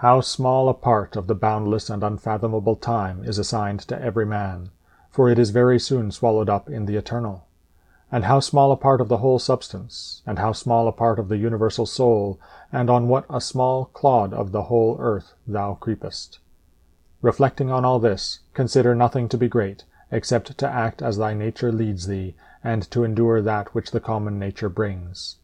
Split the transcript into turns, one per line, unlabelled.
How small a part of the boundless and unfathomable time is assigned to every man, for it is very soon swallowed up in the eternal! And how small a part of the whole substance, and how small a part of the universal soul, and on what a small clod of the whole earth thou creepest! Reflecting on all this, consider nothing to be great, except to act as thy nature leads thee, and to endure that which the common nature brings.